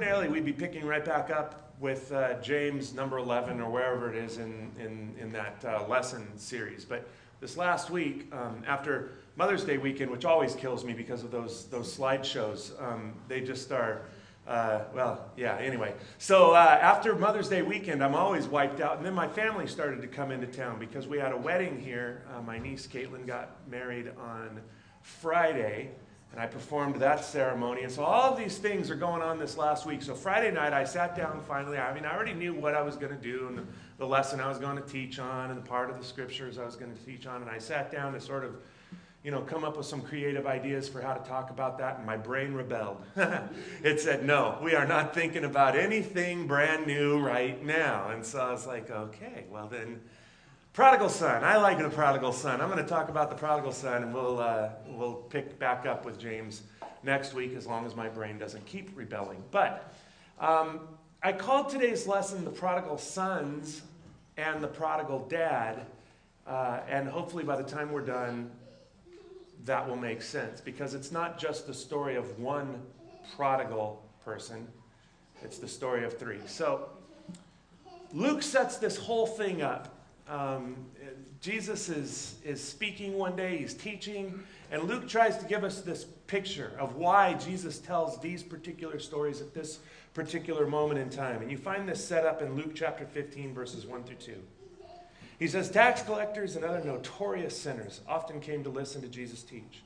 ordinarily we'd be picking right back up with uh, James number 11 or wherever it is in, in, in that uh, lesson series. But this last week, um, after Mother's Day weekend, which always kills me because of those, those slideshows, um, they just are. Uh, well, yeah, anyway. So uh, after Mother's Day weekend, I'm always wiped out. And then my family started to come into town because we had a wedding here. Uh, my niece Caitlin got married on Friday and I performed that ceremony. And so all of these things are going on this last week. So Friday night, I sat down finally. I mean, I already knew what I was going to do and the, lesson I was going to teach on and the part of the scriptures I was going to teach on. And I sat down to sort of, you know, come up with some creative ideas for how to talk about that. And my brain rebelled. it said, no, we are not thinking about anything brand new right now. And so I was like, okay, well then Prodigal son. I like the prodigal son. I'm going to talk about the prodigal son, and we'll, uh, we'll pick back up with James next week as long as my brain doesn't keep rebelling. But um, I called today's lesson The Prodigal Sons and the Prodigal Dad. Uh, and hopefully by the time we're done, that will make sense because it's not just the story of one prodigal person, it's the story of three. So Luke sets this whole thing up um, Jesus is, is speaking one day, he's teaching, and Luke tries to give us this picture of why Jesus tells these particular stories at this particular moment in time. And you find this set up in Luke chapter 15, verses 1 through 2. He says, Tax collectors and other notorious sinners often came to listen to Jesus teach.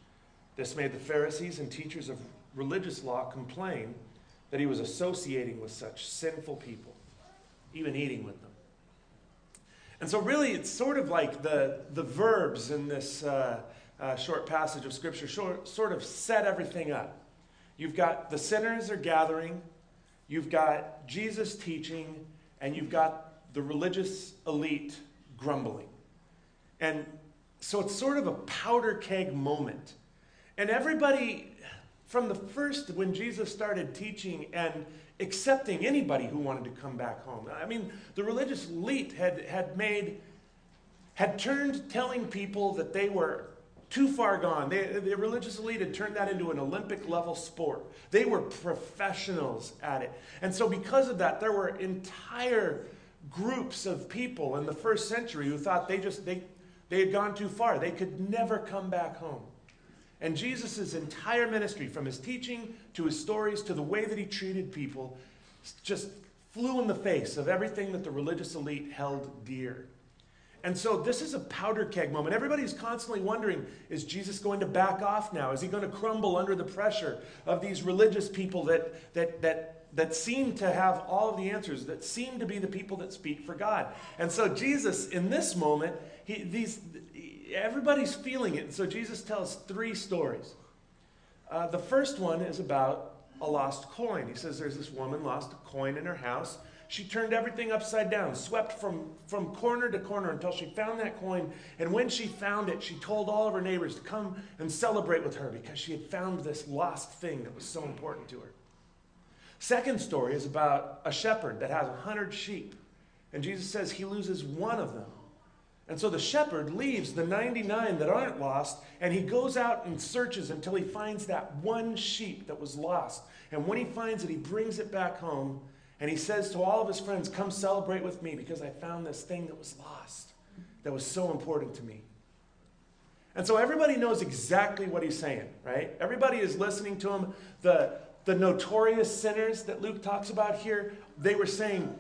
This made the Pharisees and teachers of religious law complain that he was associating with such sinful people, even eating with them. And so, really, it's sort of like the, the verbs in this uh, uh, short passage of Scripture short, sort of set everything up. You've got the sinners are gathering, you've got Jesus teaching, and you've got the religious elite grumbling. And so it's sort of a powder keg moment. And everybody, from the first, when Jesus started teaching and accepting anybody who wanted to come back home. I mean, the religious elite had, had made, had turned telling people that they were too far gone. They, the religious elite had turned that into an Olympic level sport. They were professionals at it. And so, because of that, there were entire groups of people in the first century who thought they just, they, they had gone too far. They could never come back home. And Jesus' entire ministry, from his teaching to his stories to the way that he treated people, just flew in the face of everything that the religious elite held dear. And so this is a powder keg moment. Everybody's constantly wondering is Jesus going to back off now? Is he going to crumble under the pressure of these religious people that, that, that, that seem to have all of the answers, that seem to be the people that speak for God? And so Jesus, in this moment, he, these, everybody's feeling it. And so Jesus tells three stories. Uh, the first one is about a lost coin. He says there's this woman lost a coin in her house. She turned everything upside down, swept from, from corner to corner until she found that coin. And when she found it, she told all of her neighbors to come and celebrate with her because she had found this lost thing that was so important to her. Second story is about a shepherd that has a hundred sheep. And Jesus says he loses one of them. And so the shepherd leaves the 99 that aren't lost, and he goes out and searches until he finds that one sheep that was lost. And when he finds it, he brings it back home, and he says to all of his friends, Come celebrate with me because I found this thing that was lost, that was so important to me. And so everybody knows exactly what he's saying, right? Everybody is listening to him. The, the notorious sinners that Luke talks about here, they were saying,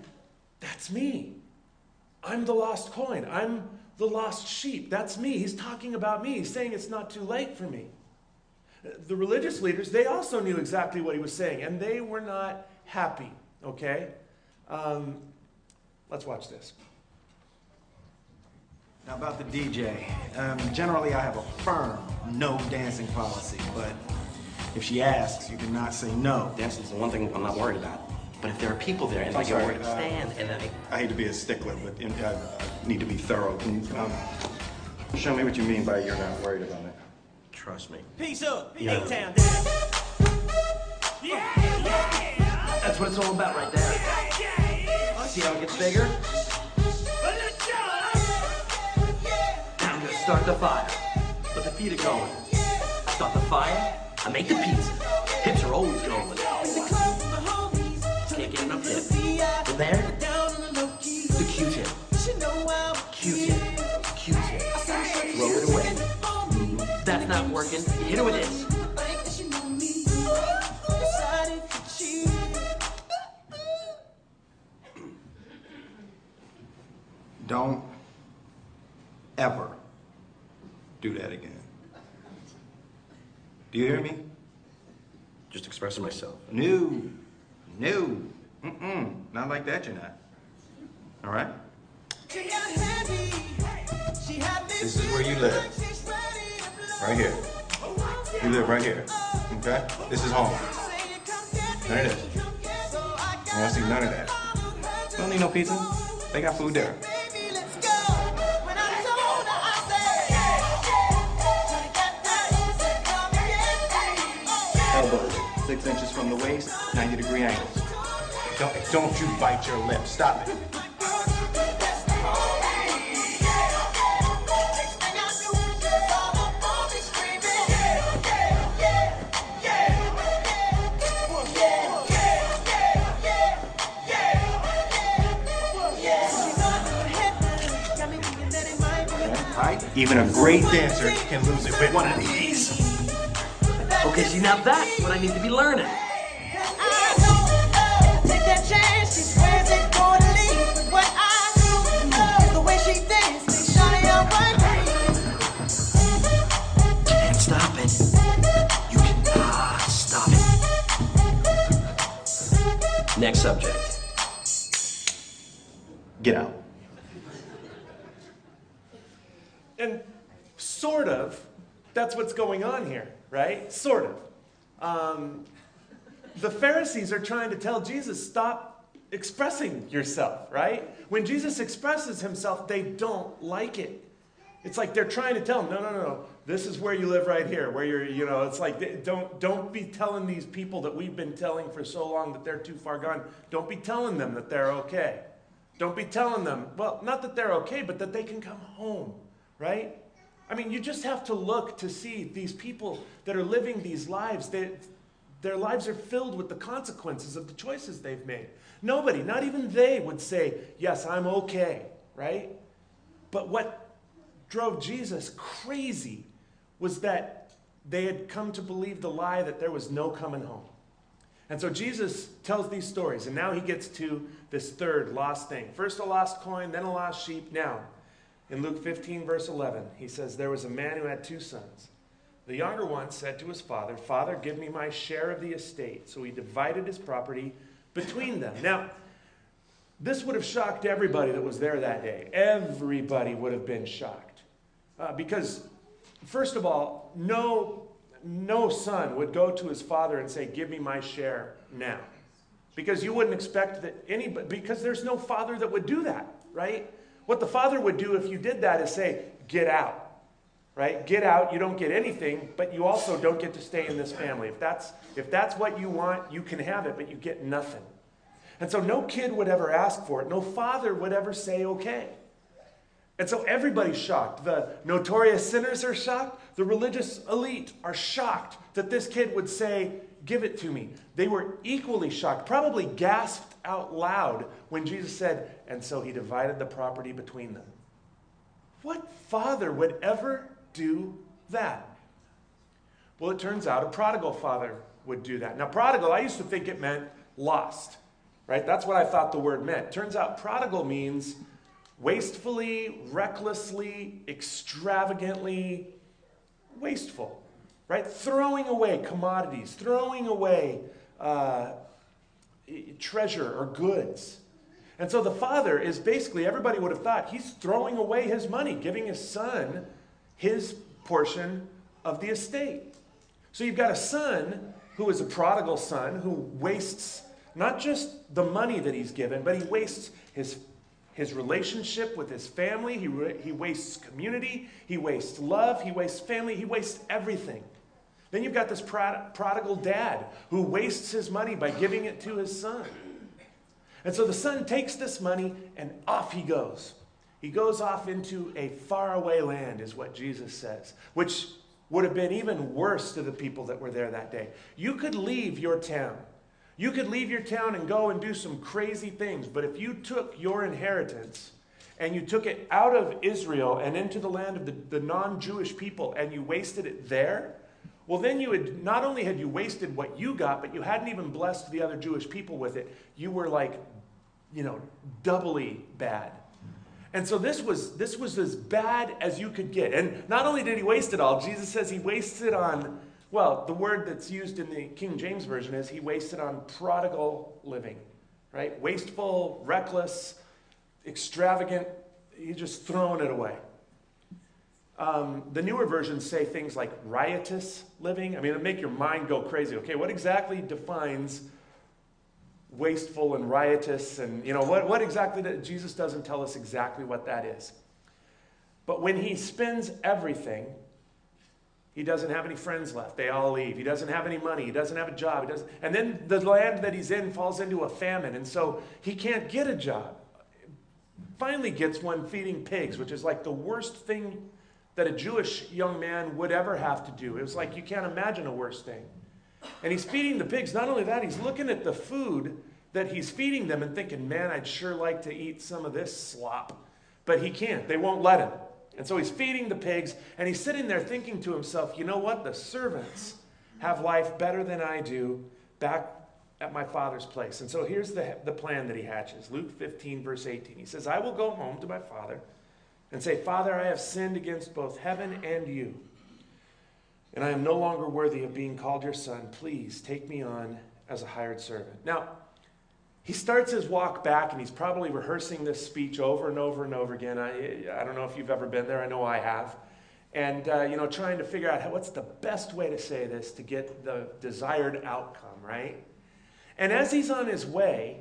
That's me. I'm the lost coin. I'm the lost sheep. That's me. He's talking about me. He's saying it's not too late for me. The religious leaders, they also knew exactly what he was saying, and they were not happy, okay? Um, let's watch this. Now, about the DJ. Um, generally, I have a firm no dancing policy, but if she asks, you cannot say no. Dancing is the one thing I'm not worried about. But if there are people there and I'm I get sorry, worried, uh, stand and I. I hate to be a stickler, but I, I need to be thorough. Can you um, show me what you mean by you're not worried about it? Trust me. Peace up, Yeah. A-Town. Yeah, yeah. That's what it's all about right there. See how it gets bigger? Now I'm gonna start the fire. But the feet are going. I start the fire, I make the pizza. Hips are always going. Over there, the Q-tip. Q-tip. Q-tip. Throw it away. That's not working. Hit her with this. Don't ever do that again. Do you hear me? Just expressing myself. No. No. Mm-mm. Not like that, you're not. All right? This is where you live. Right here. You live right here. Okay? This is home. None of this. I don't see none of that. You don't need no pizza. They got food there. Elbows, six inches from the waist, 90 degree angles. Don't, don't you bite your lip. Stop it. Right? Even a great dancer can lose it with one of these. Okay, see, now that's what I need to be learning. Next subject. Get out. And sort of, that's what's going on here, right? Sort of. Um, the Pharisees are trying to tell Jesus, stop expressing yourself, right? When Jesus expresses himself, they don't like it. It's like they're trying to tell him, no, no, no, no. This is where you live right here, where you're, you know, it's like, don't, don't be telling these people that we've been telling for so long that they're too far gone. Don't be telling them that they're okay. Don't be telling them, well, not that they're okay, but that they can come home, right? I mean, you just have to look to see these people that are living these lives. They, their lives are filled with the consequences of the choices they've made. Nobody, not even they, would say, Yes, I'm okay, right? But what drove Jesus crazy was that they had come to believe the lie that there was no coming home. And so Jesus tells these stories, and now he gets to this third lost thing. First a lost coin, then a lost sheep. Now, in Luke 15, verse 11, he says, There was a man who had two sons. The younger one said to his father, Father, give me my share of the estate. So he divided his property between them. Now, this would have shocked everybody that was there that day. Everybody would have been shocked. Uh, because, first of all, no, no son would go to his father and say, Give me my share now. Because you wouldn't expect that anybody, because there's no father that would do that, right? What the father would do if you did that is say, Get out right? Get out you don't get anything but you also don't get to stay in this family. If that's if that's what you want you can have it but you get nothing. And so no kid would ever ask for it. No father would ever say okay and so everybody's shocked the notorious sinners are shocked the religious elite are shocked that this kid would say give it to me they were equally shocked probably gasped out loud when jesus said and so he divided the property between them what father would ever do that? Well, it turns out a prodigal father would do that. Now, prodigal, I used to think it meant lost, right? That's what I thought the word meant. Turns out prodigal means wastefully, recklessly, extravagantly wasteful, right? Throwing away commodities, throwing away uh, treasure or goods. And so the father is basically, everybody would have thought, he's throwing away his money, giving his son his portion of the estate. So you've got a son who is a prodigal son who wastes not just the money that he's given, but he wastes his, his relationship with his family, he, he wastes community, he wastes love, he wastes family, he wastes everything. Then you've got this prod- prodigal dad who wastes his money by giving it to his son. And so the son takes this money and off he goes. He goes off into a faraway land, is what Jesus says, which would have been even worse to the people that were there that day. You could leave your town, You could leave your town and go and do some crazy things, but if you took your inheritance and you took it out of Israel and into the land of the, the non Jewish people and you wasted it there, well, then you had not only had you wasted what you got, but you hadn't even blessed the other Jewish people with it. You were like, you know, doubly bad. And so this was this was as bad as you could get. And not only did he waste it all, Jesus says he wasted on well, the word that's used in the King James Version is he wasted on prodigal living, right? Wasteful, reckless, extravagant. He's just throwing it away. Um, the newer versions say things like riotous living. I mean, it make your mind go crazy. Okay, what exactly defines wasteful and riotous? And, you know, what, what exactly, Jesus doesn't tell us exactly what that is. But when he spends everything, he doesn't have any friends left. They all leave. He doesn't have any money. He doesn't have a job. He doesn't, and then the land that he's in falls into a famine. And so he can't get a job. Finally gets one feeding pigs, which is like the worst thing that a Jewish young man would ever have to do. It was like you can't imagine a worse thing. And he's feeding the pigs. Not only that, he's looking at the food that he's feeding them and thinking, man, I'd sure like to eat some of this slop. But he can't. They won't let him. And so he's feeding the pigs, and he's sitting there thinking to himself, you know what? The servants have life better than I do back at my father's place. And so here's the, the plan that he hatches Luke 15, verse 18. He says, I will go home to my father and say, Father, I have sinned against both heaven and you, and I am no longer worthy of being called your son. Please take me on as a hired servant. Now, he starts his walk back and he's probably rehearsing this speech over and over and over again. I, I don't know if you've ever been there, I know I have. And, uh, you know, trying to figure out how, what's the best way to say this to get the desired outcome, right? And as he's on his way,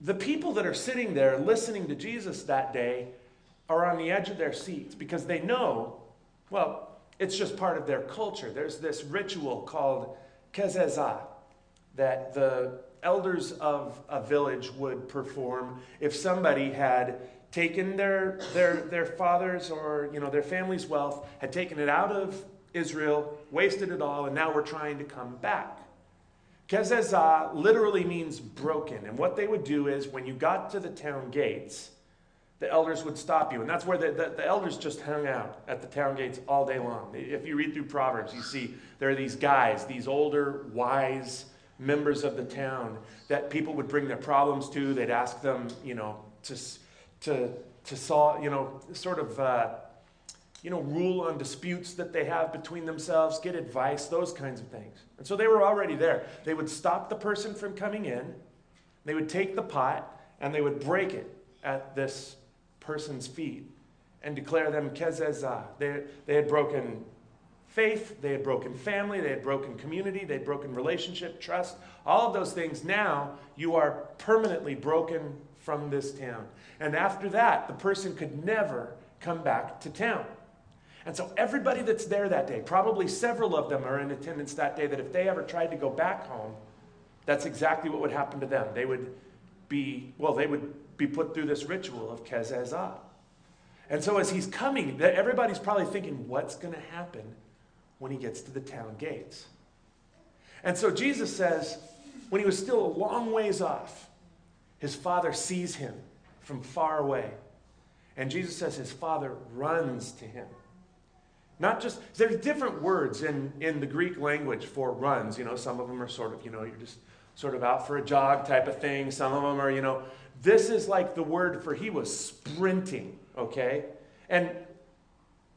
the people that are sitting there listening to Jesus that day are on the edge of their seats because they know, well, it's just part of their culture. There's this ritual called kezazah that the elders of a village would perform if somebody had taken their, their, their father's or you know, their family's wealth, had taken it out of Israel, wasted it all, and now we're trying to come back. Kezazah literally means broken. And what they would do is when you got to the town gates, the elders would stop you. And that's where the, the, the, elders just hung out at the town gates all day long. If you read through Proverbs, you see there are these guys, these older, wise, members of the town that people would bring their problems to. They'd ask them, you know, to, to, to solve, you know, sort of, uh, you know, rule on disputes that they have between themselves, get advice, those kinds of things. And so they were already there. They would stop the person from coming in, they would take the pot, and they would break it at this person's feet and declare them kezazah. They, they had broken faith, they had broken family, they had broken community, they had broken relationship, trust, all of those things. Now you are permanently broken from this town. And after that, the person could never come back to town. And so everybody that's there that day, probably several of them are in attendance that day, that if they ever tried to go back home, that's exactly what would happen to them. They would be, well, they would be put through this ritual of kezazah. And so as he's coming, everybody's probably thinking, what's going to happen when he gets to the town gates. And so Jesus says, when he was still a long ways off, his father sees him from far away. And Jesus says his father runs to him. Not just, there's different words in, in the Greek language for runs. You know, some of them are sort of, you know, you're just sort of out for a jog type of thing. Some of them are, you know, this is like the word for he was sprinting, okay? And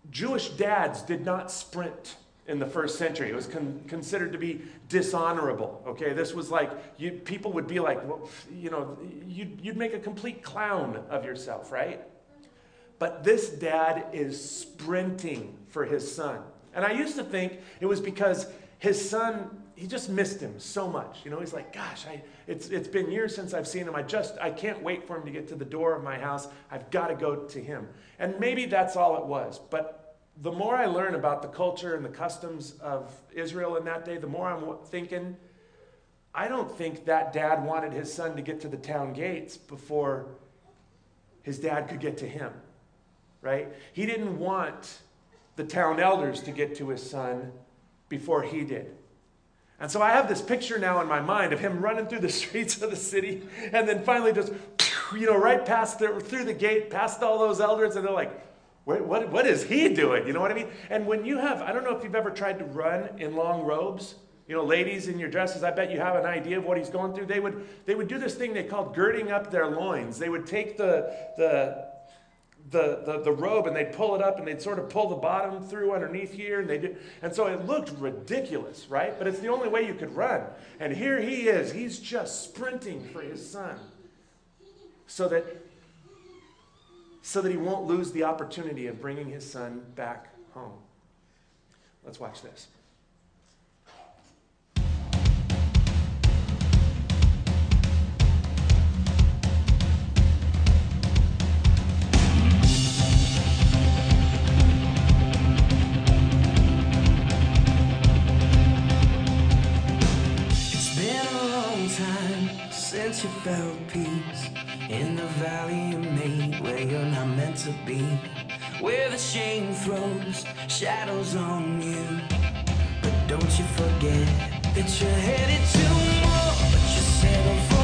Jewish dads did not sprint in the first century. It was con- considered to be dishonorable. Okay, this was like you, people would be like, well, you know, you'd, you'd make a complete clown of yourself, right? But this dad is sprinting for his son. And I used to think it was because his son, he just missed him so much. You know, he's like, gosh, I, it's, it's been years since I've seen him. I just, I can't wait for him to get to the door of my house. I've got to go to him. And maybe that's all it was. But the more I learn about the culture and the customs of Israel in that day, the more I'm thinking, I don't think that dad wanted his son to get to the town gates before his dad could get to him, right? He didn't want the town elders to get to his son before he did. And so I have this picture now in my mind of him running through the streets of the city and then finally just, you know, right past the, through the gate, past all those elders, and they're like, what, what, what is he doing? You know what I mean? And when you have, I don't know if you've ever tried to run in long robes. You know, ladies in your dresses, I bet you have an idea of what he's going through. They would, they would do this thing they called girding up their loins. They would take the, the, the, the, the robe and they'd pull it up and they'd sort of pull the bottom through underneath here. And, they did, and so it looked ridiculous, right? But it's the only way you could run. And here he is. He's just sprinting for his son so that, so that he won't lose the opportunity of bringing his son back home. Let's watch this. It's been a long time since you felt peace in the valley you made where you're not meant to be, where the shame throws shadows on you. But don't you forget that you're headed to more, but you settle for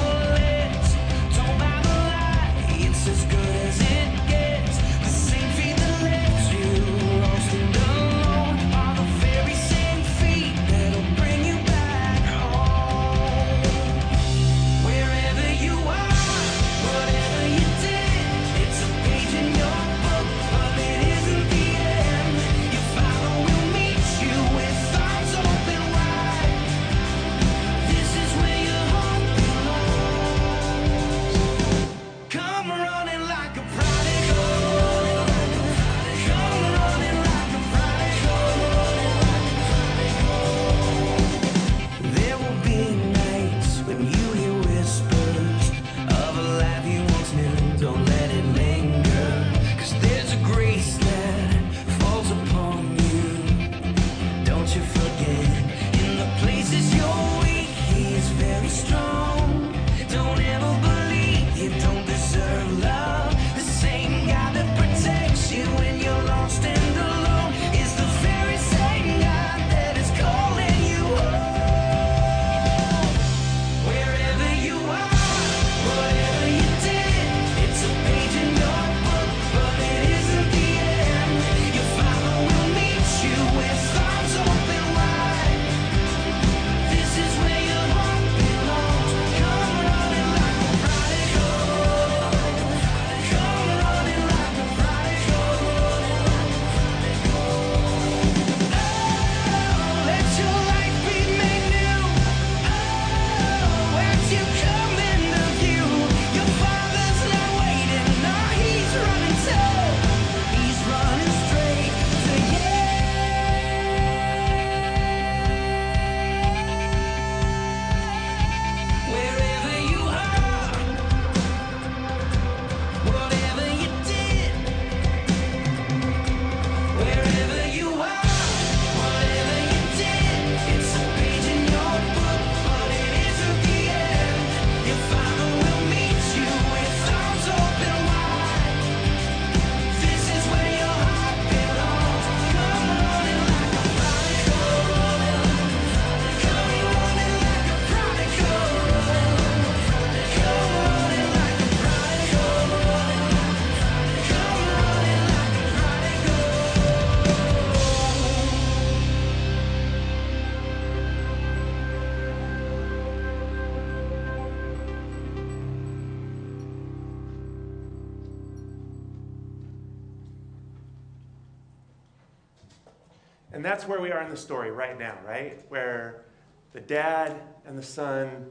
And that's where we are in the story right now, right? Where the dad and the son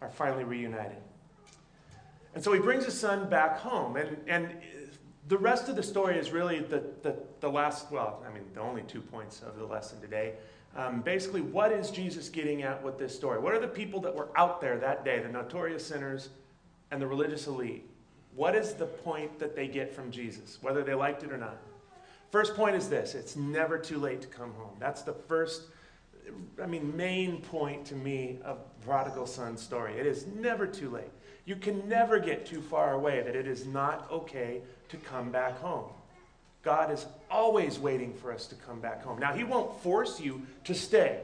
are finally reunited. And so he brings his son back home. And, and the rest of the story is really the, the, the last, well, I mean, the only two points of the lesson today. Um, basically, what is Jesus getting at with this story? What are the people that were out there that day, the notorious sinners and the religious elite? What is the point that they get from Jesus, whether they liked it or not? First point is this it's never too late to come home. That's the first, I mean, main point to me of prodigal son story. It is never too late. You can never get too far away that it is not okay to come back home. God is always waiting for us to come back home. Now, He won't force you to stay.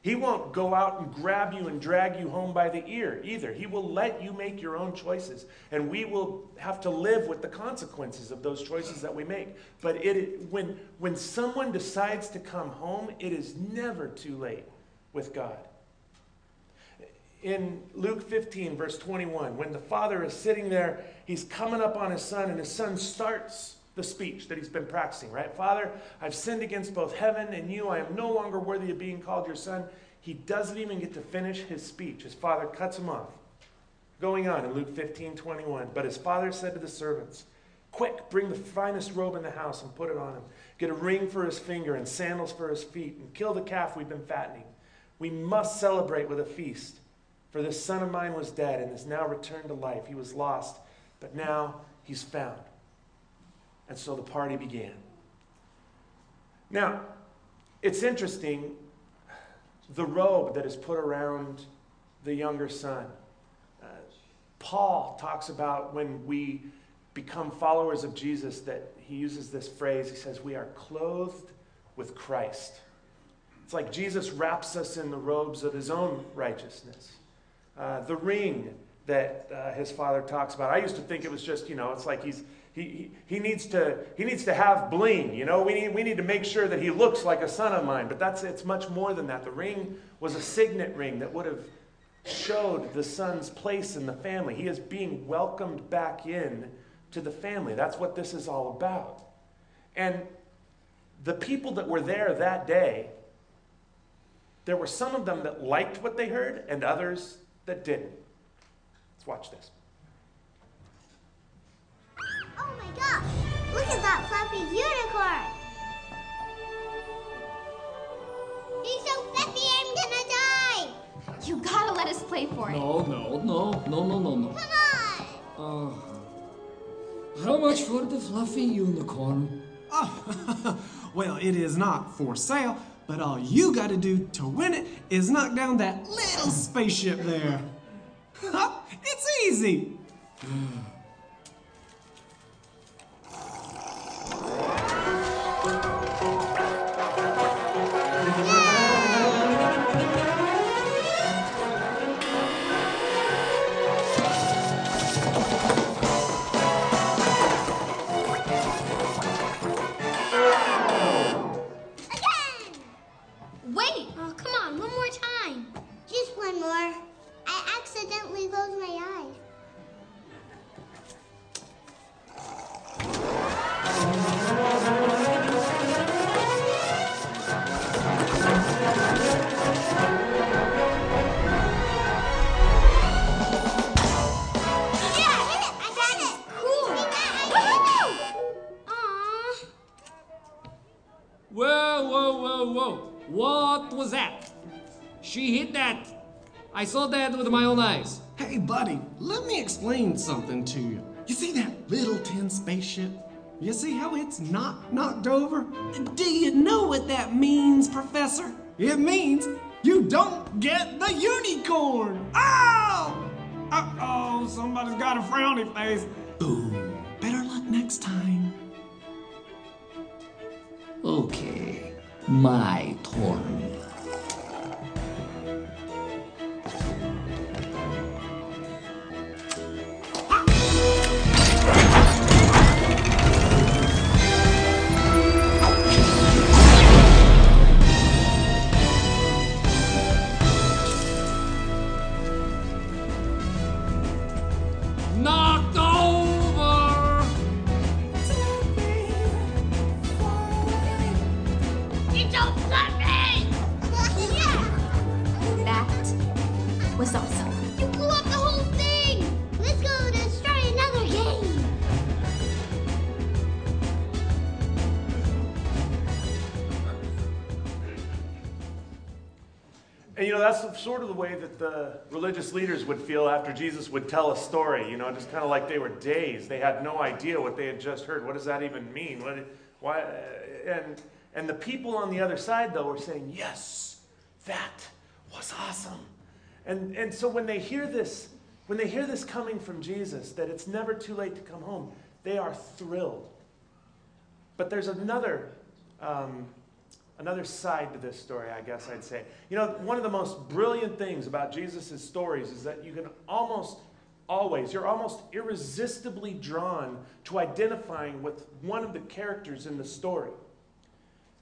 He won't go out and grab you and drag you home by the ear either. He will let you make your own choices. And we will have to live with the consequences of those choices that we make. But it, when, when someone decides to come home, it is never too late with God. In Luke 15, verse 21, when the father is sitting there, he's coming up on his son, and his son starts the speech that he's been practicing, right? Father, I've sinned against both heaven and you. I am no longer worthy of being called your son. He doesn't even get to finish his speech. His father cuts him off. Going on in Luke 15 21. But his father said to the servants, Quick, bring the finest robe in the house and put it on him. Get a ring for his finger and sandals for his feet, and kill the calf we've been fattening. We must celebrate with a feast. For this son of mine was dead and is now returned to life. He was lost, but now he's found. And so the party began. Now, it's interesting the robe that is put around the younger son. Uh, Paul talks about when we become followers of Jesus that he uses this phrase. He says, We are clothed with Christ. It's like Jesus wraps us in the robes of his own righteousness. Uh, the ring that uh, his father talks about. I used to think it was just, you know, it's like he's he, he, needs to, he needs to have bling. You know, we need, we need to make sure that he looks like a son of mine. But that's, it's much more than that. The ring was a signet ring that would have showed the son's place in the family. He is being welcomed back in to the family. That's what this is all about. And the people that were there that day, there were some of them that liked what they heard and others that didn't. Let's watch this. gosh! Look at that fluffy unicorn! He's so fluffy, I'm gonna die! You gotta let us play for it. No, no, no, no, no, no, no. Come on! Uh, how much for the fluffy unicorn? Oh, well, it is not for sale, but all you gotta do to win it is knock down that little spaceship there. it's easy! I saw that with my own eyes. Hey, buddy, let me explain something to you. You see that little tin spaceship? You see how it's not knocked over? Do you know what that means, Professor? It means you don't get the unicorn! Oh! Uh oh, somebody's got a frowny face. Boom. Better luck next time. Okay, my turn. Sort of the way that the religious leaders would feel after Jesus would tell a story, you know, just kind of like they were dazed. They had no idea what they had just heard. What does that even mean? What, why? And, and the people on the other side, though, were saying, Yes, that was awesome. And, and so when they hear this, when they hear this coming from Jesus, that it's never too late to come home, they are thrilled. But there's another um, another side to this story, I guess I'd say. You know, one of the most brilliant things about Jesus' stories is that you can almost always, you're almost irresistibly drawn to identifying with one of the characters in the story.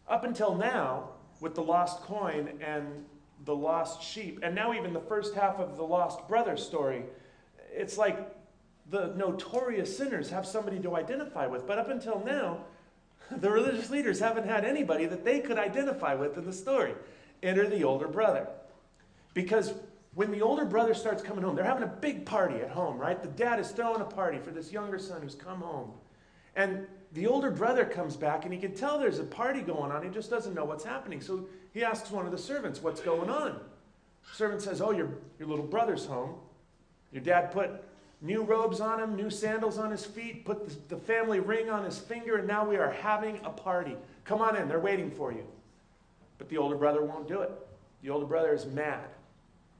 Up until now, with the lost coin and the lost sheep, and now even the first half of the lost brother story, it's like the notorious sinners have somebody to identify with. But up until now, the religious leaders haven't had anybody that they could identify with in the story. Enter the older brother. Because when the older brother starts coming home, they're having a big party at home, right? The dad is throwing a party for this younger son who's come home. And the older brother comes back and he can tell there's a party going on. He just doesn't know what's happening. So he asks one of the servants, What's going on? Servant says, Oh, your, your little brother's home. Your dad put new robes on him, new sandals on his feet, put the, the family ring on his finger, and now we are having a party. Come on in, they're waiting for you. But the older brother won't do it. The older brother is mad.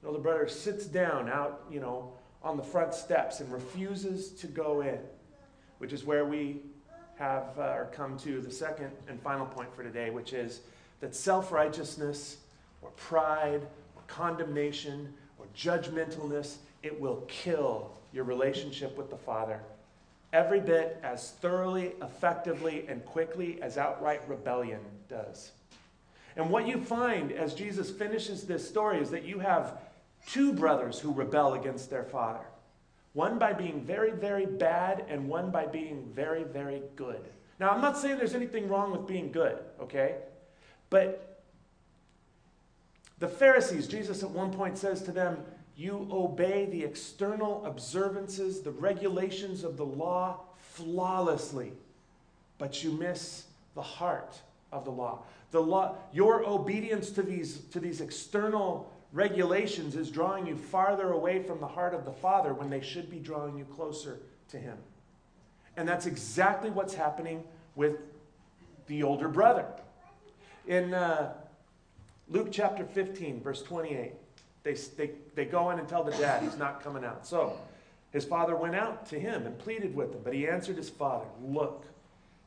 The older brother sits down out, you know, on the front steps and refuses to go in, which is where we have uh, or come to the second and final point for today, which is that self righteousness or pride or condemnation or judgmentalness, it will kill your relationship with the Father every bit as thoroughly, effectively, and quickly as outright rebellion does. And what you find as Jesus finishes this story is that you have two brothers who rebel against their father. One by being very, very bad, and one by being very, very good. Now, I'm not saying there's anything wrong with being good, okay? But the Pharisees, Jesus at one point says to them, You obey the external observances, the regulations of the law flawlessly, but you miss the heart of the law. The law, your obedience to these, to these external regulations is drawing you farther away from the heart of the Father when they should be drawing you closer to Him. And that's exactly what's happening with the older brother. In uh, Luke chapter 15, verse 28, they, they, they go in and tell the dad he's not coming out. So his father went out to him and pleaded with him, but he answered his father, Look,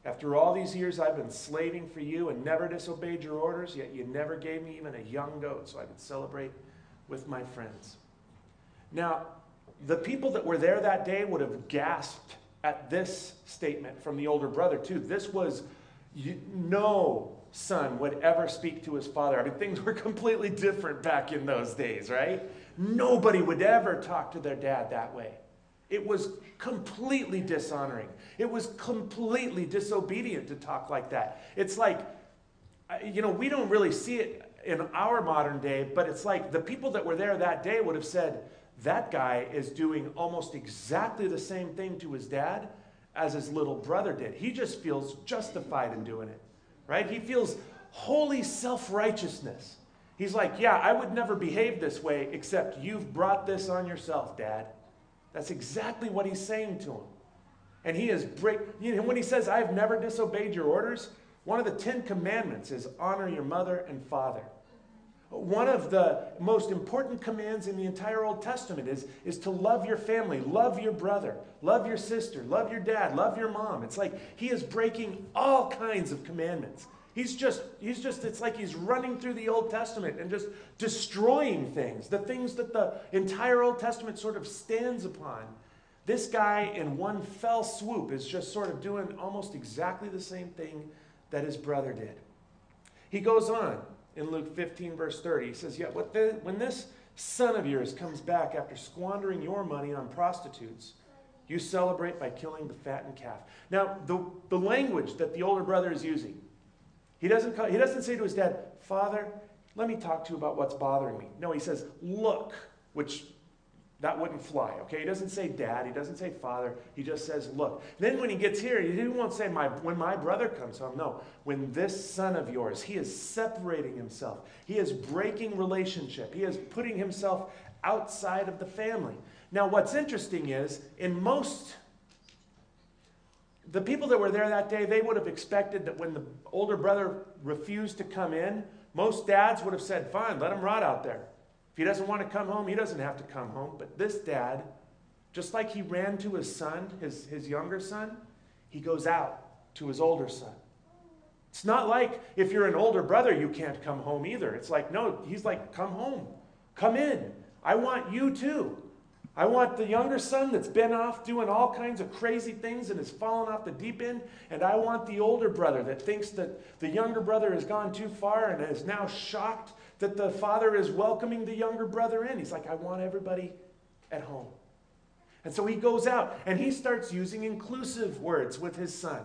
after all these years, I've been slaving for you and never disobeyed your orders, yet you never gave me even a young goat so I could celebrate with my friends. Now, the people that were there that day would have gasped at this statement from the older brother, too. This was no son would ever speak to his father. I mean, things were completely different back in those days, right? Nobody would ever talk to their dad that way. It was completely dishonoring. It was completely disobedient to talk like that. It's like, you know, we don't really see it in our modern day, but it's like the people that were there that day would have said, that guy is doing almost exactly the same thing to his dad as his little brother did. He just feels justified in doing it, right? He feels holy self righteousness. He's like, yeah, I would never behave this way, except you've brought this on yourself, dad. That's exactly what he's saying to him. And he is break. You know, when he says, "I've never disobeyed your orders," one of the Ten Commandments is honor your mother and father. One of the most important commands in the entire Old Testament is, is to love your family, love your brother, love your sister, love your dad, love your mom. It's like he is breaking all kinds of commandments. He's just, he's just, it's like he's running through the Old Testament and just destroying things, the things that the entire Old Testament sort of stands upon. This guy, in one fell swoop, is just sort of doing almost exactly the same thing that his brother did. He goes on in Luke 15, verse 30. He says, Yet when this son of yours comes back after squandering your money on prostitutes, you celebrate by killing the fattened calf. Now, the, the language that the older brother is using, he doesn't, call, he doesn't say to his dad, Father, let me talk to you about what's bothering me. No, he says, Look, which that wouldn't fly, okay? He doesn't say dad, he doesn't say father, he just says look. Then when he gets here, he won't say my when my brother comes home. No, when this son of yours, he is separating himself. He is breaking relationship. He is putting himself outside of the family. Now what's interesting is in most the people that were there that day, they would have expected that when the older brother refused to come in, most dads would have said, "Fine, let him rot out there." He doesn't want to come home, he doesn't have to come home. But this dad, just like he ran to his son, his, his younger son, he goes out to his older son. It's not like if you're an older brother, you can't come home either. It's like, no, he's like, come home, come in. I want you too. I want the younger son that's been off doing all kinds of crazy things and has fallen off the deep end. And I want the older brother that thinks that the younger brother has gone too far and is now shocked that the father is welcoming the younger brother in. He's like, I want everybody at home. And so he goes out and he starts using inclusive words with his son.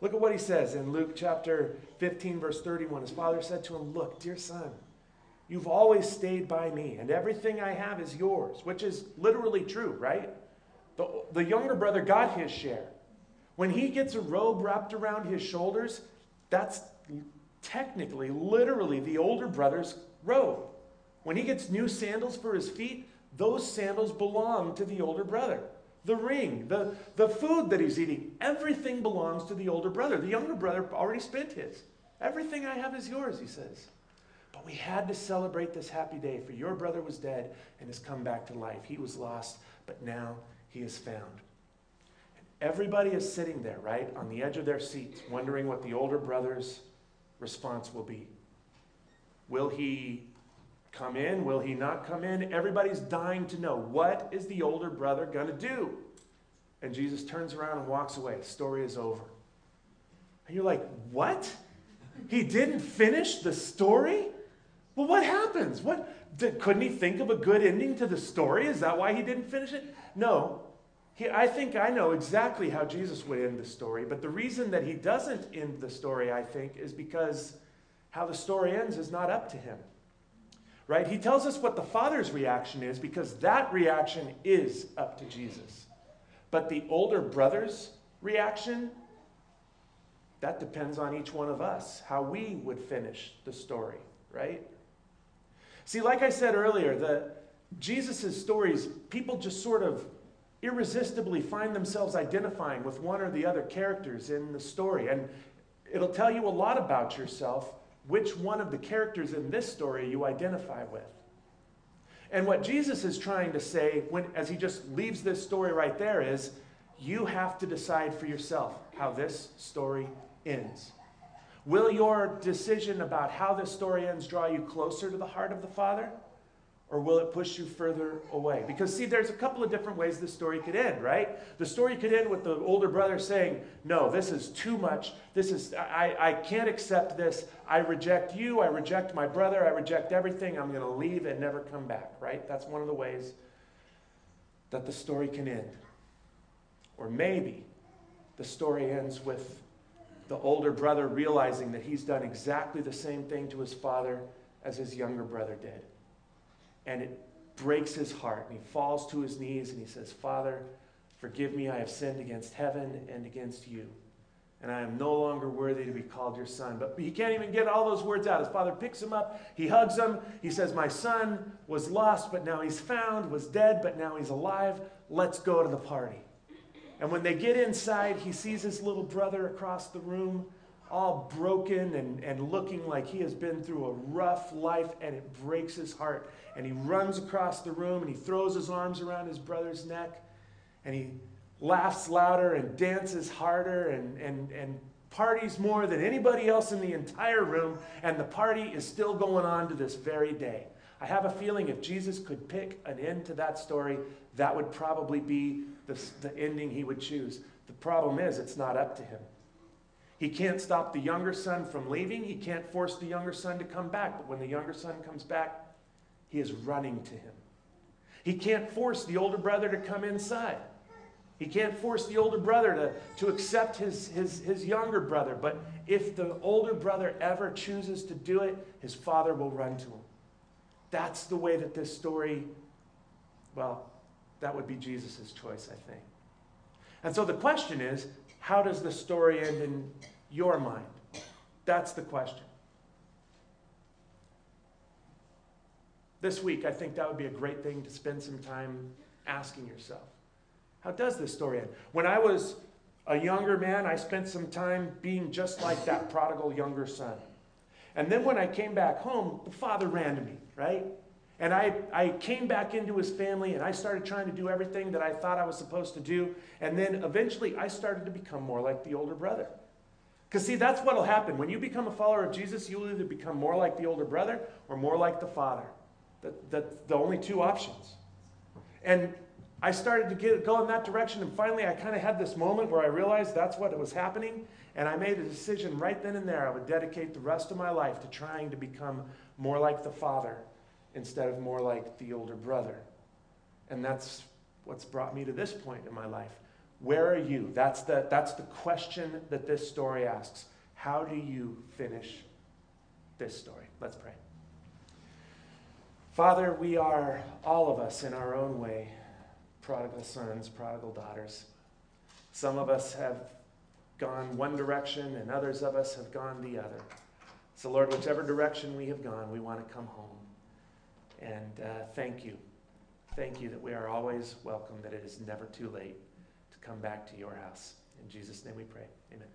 Look at what he says in Luke chapter 15, verse 31. His father said to him, Look, dear son, you've always stayed by me, and everything I have is yours, which is literally true, right? The, the younger brother got his share. When he gets a robe wrapped around his shoulders, that's technically, literally, the older brother's robe. When he gets new sandals for his feet, those sandals belong to the older brother. The ring, the, the food that he's eating, everything belongs to the older brother. The younger brother already spent his. Everything I have is yours, he says. But we had to celebrate this happy day, for your brother was dead and has come back to life. He was lost, but now he is found. And everybody is sitting there, right, on the edge of their seats, wondering what the older brother's response will be. Will he come in? Will he not come in? Everybody's dying to know what is the older brother going to do? And Jesus turns around and walks away. The story is over. And you're like, what? He didn't finish the story? Well, what happens? What did, couldn't he think of a good ending to the story? Is that why he didn't finish it? No. He, I think I know exactly how Jesus would end the story, but the reason that he doesn't end the story, I think, is because how the story ends is not up to him right? He tells us what the Father's reaction is because that reaction is up to Jesus. But the older brother's reaction, that depends on each one of us, how we would finish the story, right? See, like I said earlier, the Jesus' stories, people just sort of irresistibly find themselves identifying with one or the other characters in the story. And it'll tell you a lot about yourself which one of the characters in this story you identify with. And what Jesus is trying to say when as he just leaves this story right there is you have to decide for yourself how this story ends. Will your decision about how this story ends draw you closer to the heart of the Father? Or will it push you further away? Because, see, there's a couple of different ways this story could end, right? The story could end with the older brother saying, No, this is too much. This is, I, I can't accept this. I reject you. I reject my brother. I reject everything. I'm going to leave and never come back, right? That's one of the ways that the story can end. Or maybe the story ends with the older brother realizing that he's done exactly the same thing to his father as his younger brother did and it breaks his heart. And he falls to his knees and he says, Father, forgive me. I have sinned against heaven and against you. And I am no longer worthy to be called your son. But he can't even get all those words out. His father picks him up. He hugs him. He says, My son was lost, but now he's found, was dead, but now he's alive. Let's go to the party. And when they get inside, he sees his little brother across the room all broken and, and looking like he has been through a rough life, and it breaks his heart. And he runs across the room and he throws his arms around his brother's neck and he laughs louder and dances harder and, and, and parties more than anybody else in the entire room. And the party is still going on to this very day. I have a feeling if Jesus could pick an end to that story, that would probably be the, the ending he would choose. The problem is, it's not up to him. He can't stop the younger son from leaving. He can't force the younger son to come back. But when the younger son comes back, he is running to him. He can't force the older brother to come inside. He can't force the older brother to, to accept his, his, his younger brother. But if the older brother ever chooses to do it, his father will run to him. That's the way that this story, well, that would be Jesus' choice, I think. And so the question is how does the story end in your mind? That's the question. This week, I think that would be a great thing to spend some time asking yourself. How does this story end? When I was a younger man, I spent some time being just like that prodigal younger son. And then when I came back home, the father ran to me, right? And I, I came back into his family and I started trying to do everything that I thought I was supposed to do. And then eventually I started to become more like the older brother. Because, see, that's what will happen. When you become a follower of Jesus, you'll either become more like the older brother or more like the father. That, that's the only two options. And I started to get, go in that direction, and finally I kind of had this moment where I realized that's what was happening. And I made a decision right then and there I would dedicate the rest of my life to trying to become more like the father instead of more like the older brother. And that's what's brought me to this point in my life. Where are you? That's the, that's the question that this story asks. How do you finish this story? Let's pray. Father, we are, all of us in our own way, prodigal sons, prodigal daughters. Some of us have gone one direction, and others of us have gone the other. So, Lord, whichever direction we have gone, we want to come home. And uh, thank you. Thank you that we are always welcome, that it is never too late come back to your house. In Jesus' name we pray. Amen.